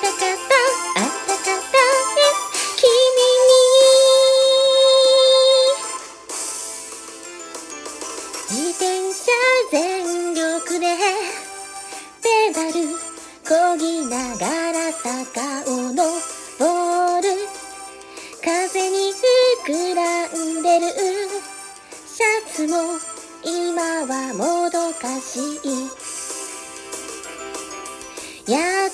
君に自転車全力でペダルこぎながら坂を登る風にくらんでるシャツも今はもどかしいやっ